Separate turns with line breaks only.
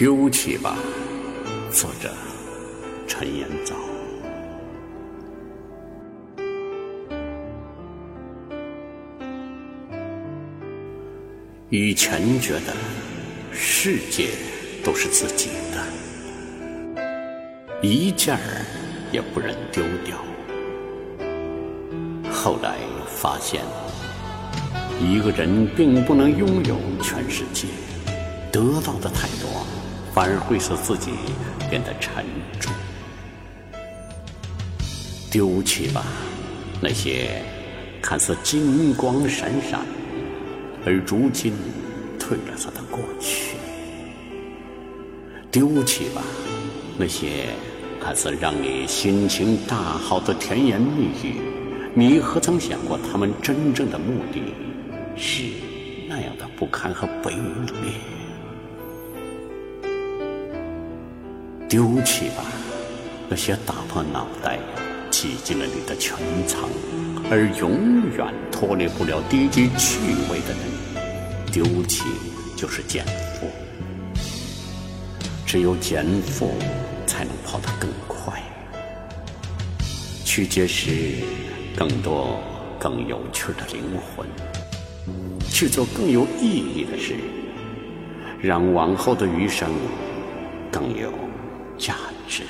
丢弃吧，作者陈延藻。以前觉得世界都是自己的，一件儿也不忍丢掉。后来发现，一个人并不能拥有全世界，得到的太多，反而会使自己变得沉重。丢弃吧，那些看似金光闪闪。而如今，褪了色的过去，丢弃吧那些看似让你心情大好的甜言蜜语，你何曾想过，他们真正的目的是那样的不堪和卑劣？丢弃吧那些打破脑袋挤进了你的圈层。而永远脱离不了低级趣味的人，丢弃就是减负。只有减负，才能跑得更快，去结识更多更有趣的灵魂，去做更有意义的事，让往后的余生更有价值。